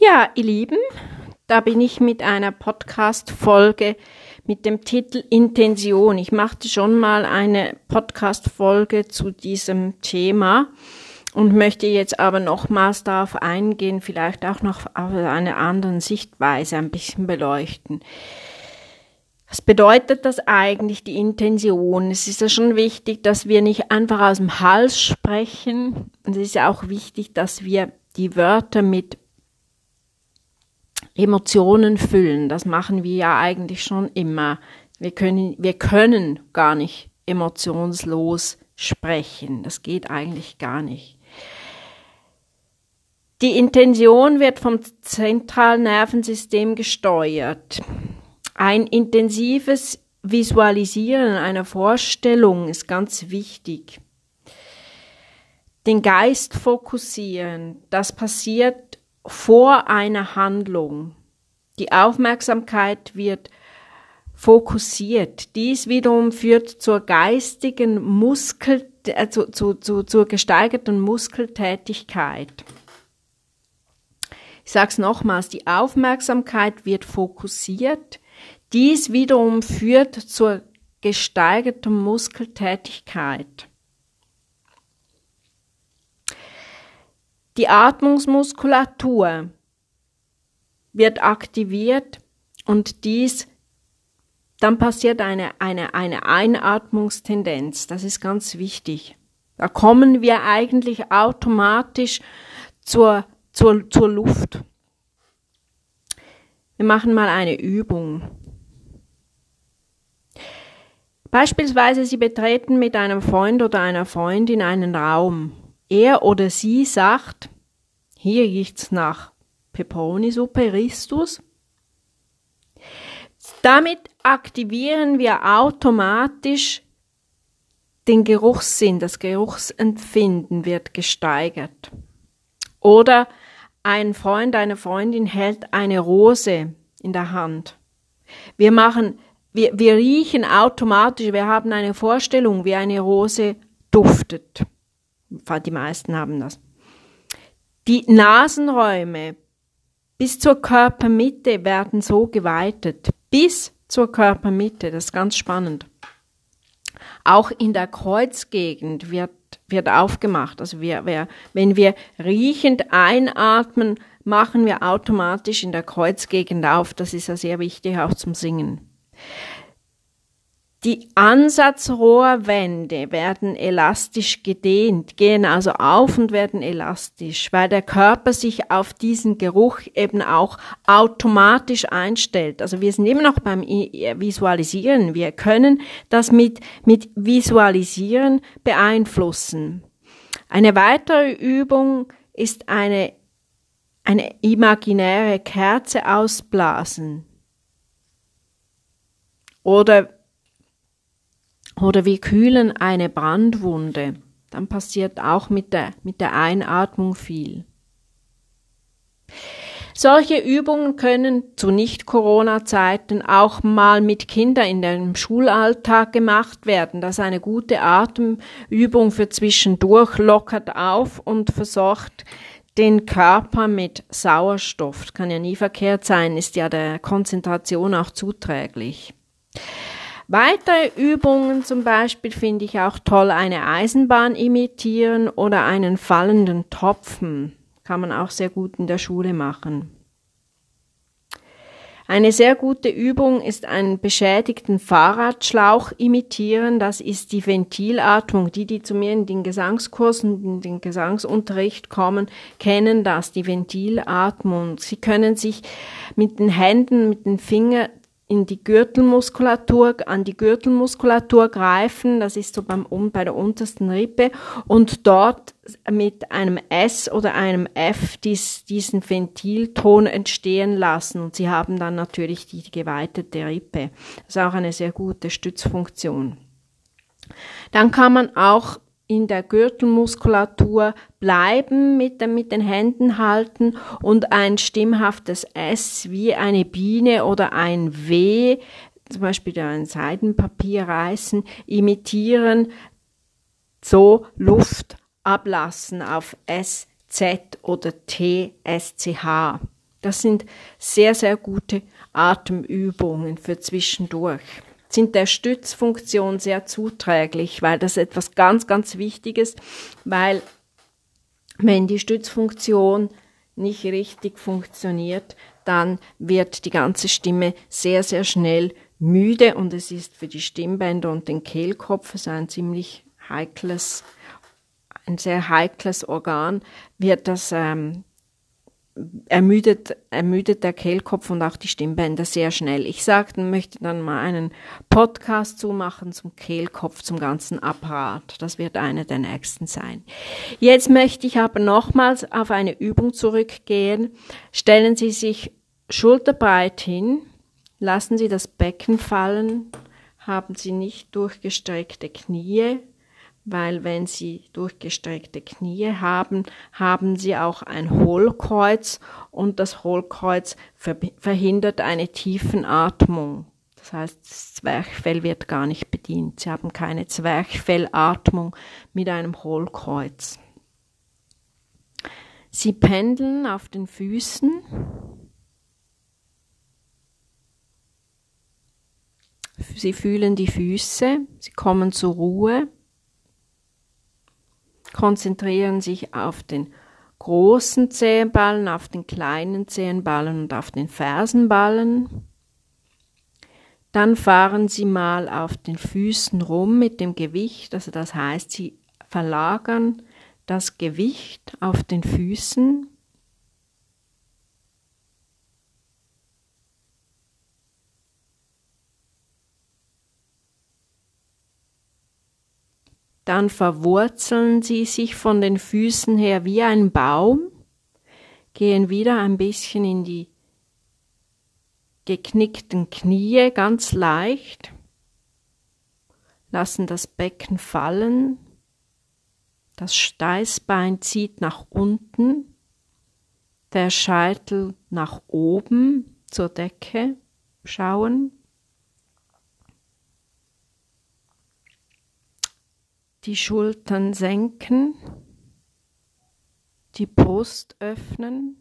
Ja, ihr Lieben, da bin ich mit einer Podcast-Folge mit dem Titel Intention. Ich machte schon mal eine Podcast-Folge zu diesem Thema und möchte jetzt aber nochmals darauf eingehen, vielleicht auch noch auf eine andere Sichtweise ein bisschen beleuchten. Was bedeutet das eigentlich, die Intention? Es ist ja schon wichtig, dass wir nicht einfach aus dem Hals sprechen. Und es ist ja auch wichtig, dass wir die Wörter mit Emotionen füllen. Das machen wir ja eigentlich schon immer. Wir können, wir können gar nicht emotionslos sprechen. Das geht eigentlich gar nicht. Die Intention wird vom zentralen Nervensystem gesteuert. Ein intensives Visualisieren einer Vorstellung ist ganz wichtig. Den Geist fokussieren, das passiert vor einer Handlung. Die Aufmerksamkeit wird fokussiert. Dies wiederum führt zur geistigen Muskel, äh, zu, zu, zu, zur gesteigerten Muskeltätigkeit. Ich sage es nochmals, die Aufmerksamkeit wird fokussiert. Dies wiederum führt zur gesteigerten Muskeltätigkeit. Die Atmungsmuskulatur wird aktiviert und dies dann passiert eine, eine, eine Einatmungstendenz. Das ist ganz wichtig. Da kommen wir eigentlich automatisch zur, zur, zur Luft. Wir machen mal eine Übung. Beispielsweise Sie betreten mit einem Freund oder einer Freundin einen Raum er oder sie sagt, hier riecht's nach Peperoni-Suppe. Damit aktivieren wir automatisch den Geruchssinn, das Geruchsempfinden wird gesteigert. Oder ein Freund, eine Freundin hält eine Rose in der Hand. Wir machen, wir, wir riechen automatisch, wir haben eine Vorstellung, wie eine Rose duftet die meisten haben das. Die Nasenräume bis zur Körpermitte werden so geweitet. Bis zur Körpermitte, das ist ganz spannend. Auch in der Kreuzgegend wird, wird aufgemacht. Also wir, wir, wenn wir riechend einatmen, machen wir automatisch in der Kreuzgegend auf. Das ist ja sehr wichtig auch zum Singen. Die Ansatzrohrwände werden elastisch gedehnt, gehen also auf und werden elastisch, weil der Körper sich auf diesen Geruch eben auch automatisch einstellt. Also wir sind immer noch beim Visualisieren. Wir können das mit, mit Visualisieren beeinflussen. Eine weitere Übung ist eine, eine imaginäre Kerze ausblasen. Oder oder wir kühlen eine Brandwunde. Dann passiert auch mit der, mit der Einatmung viel. Solche Übungen können zu Nicht-Corona-Zeiten auch mal mit Kindern in dem Schulalltag gemacht werden. Das ist eine gute Atemübung für zwischendurch, lockert auf und versorgt den Körper mit Sauerstoff. Kann ja nie verkehrt sein, ist ja der Konzentration auch zuträglich. Weitere Übungen zum Beispiel finde ich auch toll, eine Eisenbahn imitieren oder einen fallenden Topfen. Kann man auch sehr gut in der Schule machen. Eine sehr gute Übung ist einen beschädigten Fahrradschlauch imitieren. Das ist die Ventilatmung. Die, die zu mir in den Gesangskursen, in den Gesangsunterricht kommen, kennen das, die Ventilatmung. Sie können sich mit den Händen, mit den Fingern in die Gürtelmuskulatur, an die Gürtelmuskulatur greifen, das ist so beim, bei der untersten Rippe und dort mit einem S oder einem F dies, diesen Ventilton entstehen lassen und sie haben dann natürlich die geweitete Rippe. Das ist auch eine sehr gute Stützfunktion. Dann kann man auch in der Gürtelmuskulatur bleiben, mit, den, mit den Händen halten und ein stimmhaftes S wie eine Biene oder ein W, zum Beispiel ein Seidenpapier reißen, imitieren, so Luft ablassen auf S, Z oder T, S, C, H. Das sind sehr, sehr gute Atemübungen für zwischendurch. Sind der Stützfunktion sehr zuträglich, weil das etwas ganz, ganz Wichtiges, weil wenn die Stützfunktion nicht richtig funktioniert, dann wird die ganze Stimme sehr, sehr schnell müde und es ist für die Stimmbänder und den Kehlkopf es ein ziemlich heikles, ein sehr heikles Organ, wird das ähm, ermüdet, ermüdet der Kehlkopf und auch die Stimmbänder sehr schnell. Ich sagte, möchte dann mal einen Podcast zumachen zum Kehlkopf, zum ganzen Apparat. Das wird einer der nächsten sein. Jetzt möchte ich aber nochmals auf eine Übung zurückgehen. Stellen Sie sich schulterbreit hin, lassen Sie das Becken fallen, haben Sie nicht durchgestreckte Knie, weil wenn Sie durchgestreckte Knie haben, haben Sie auch ein Hohlkreuz und das Hohlkreuz verhindert eine Tiefenatmung. Das heißt, das Zwerchfell wird gar nicht bedient. Sie haben keine Zwerchfellatmung mit einem Hohlkreuz. Sie pendeln auf den Füßen. Sie fühlen die Füße, sie kommen zur Ruhe konzentrieren sich auf den großen Zehenballen, auf den kleinen Zehenballen und auf den Fersenballen. Dann fahren Sie mal auf den Füßen rum mit dem Gewicht, also das heißt, Sie verlagern das Gewicht auf den Füßen dann verwurzeln sie sich von den Füßen her wie ein Baum, gehen wieder ein bisschen in die geknickten Knie ganz leicht, lassen das Becken fallen, das Steißbein zieht nach unten, der Scheitel nach oben zur Decke schauen. Die Schultern senken, die Brust öffnen.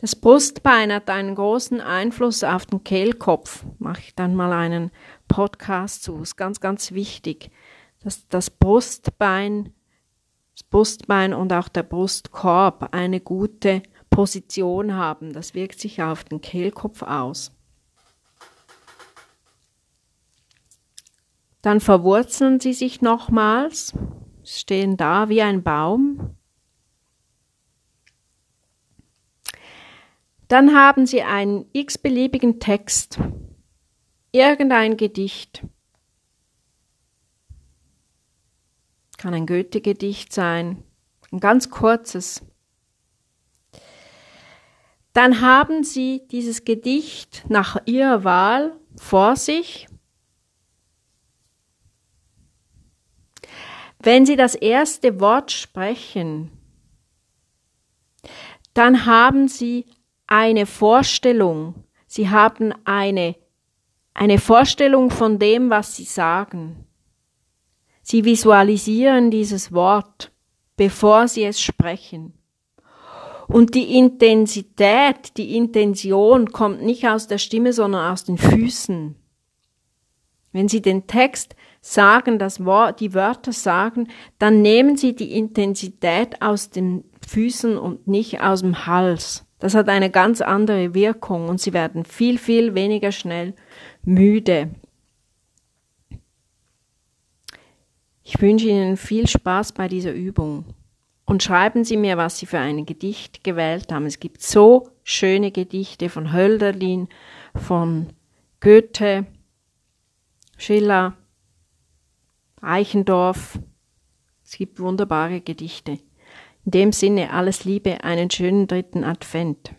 Das Brustbein hat einen großen Einfluss auf den Kehlkopf. Mache ich dann mal einen Podcast zu. Ist ganz, ganz wichtig, dass das Brustbein, das Brustbein und auch der Brustkorb eine gute Position haben. Das wirkt sich auf den Kehlkopf aus. Dann verwurzeln sie sich nochmals, stehen da wie ein Baum. Dann haben sie einen x-beliebigen Text, irgendein Gedicht. Kann ein Goethe-Gedicht sein, ein ganz kurzes. Dann haben Sie dieses Gedicht nach Ihrer Wahl vor sich. Wenn Sie das erste Wort sprechen, dann haben Sie eine Vorstellung. Sie haben eine, eine Vorstellung von dem, was Sie sagen. Sie visualisieren dieses Wort, bevor Sie es sprechen. Und die Intensität, die Intention kommt nicht aus der Stimme, sondern aus den Füßen. Wenn Sie den Text sagen, das Wort, die Wörter sagen, dann nehmen Sie die Intensität aus den Füßen und nicht aus dem Hals. Das hat eine ganz andere Wirkung und Sie werden viel, viel weniger schnell müde. Ich wünsche Ihnen viel Spaß bei dieser Übung und schreiben Sie mir, was Sie für ein Gedicht gewählt haben. Es gibt so schöne Gedichte von Hölderlin, von Goethe, Schiller, Eichendorff. Es gibt wunderbare Gedichte. In dem Sinne alles Liebe, einen schönen dritten Advent.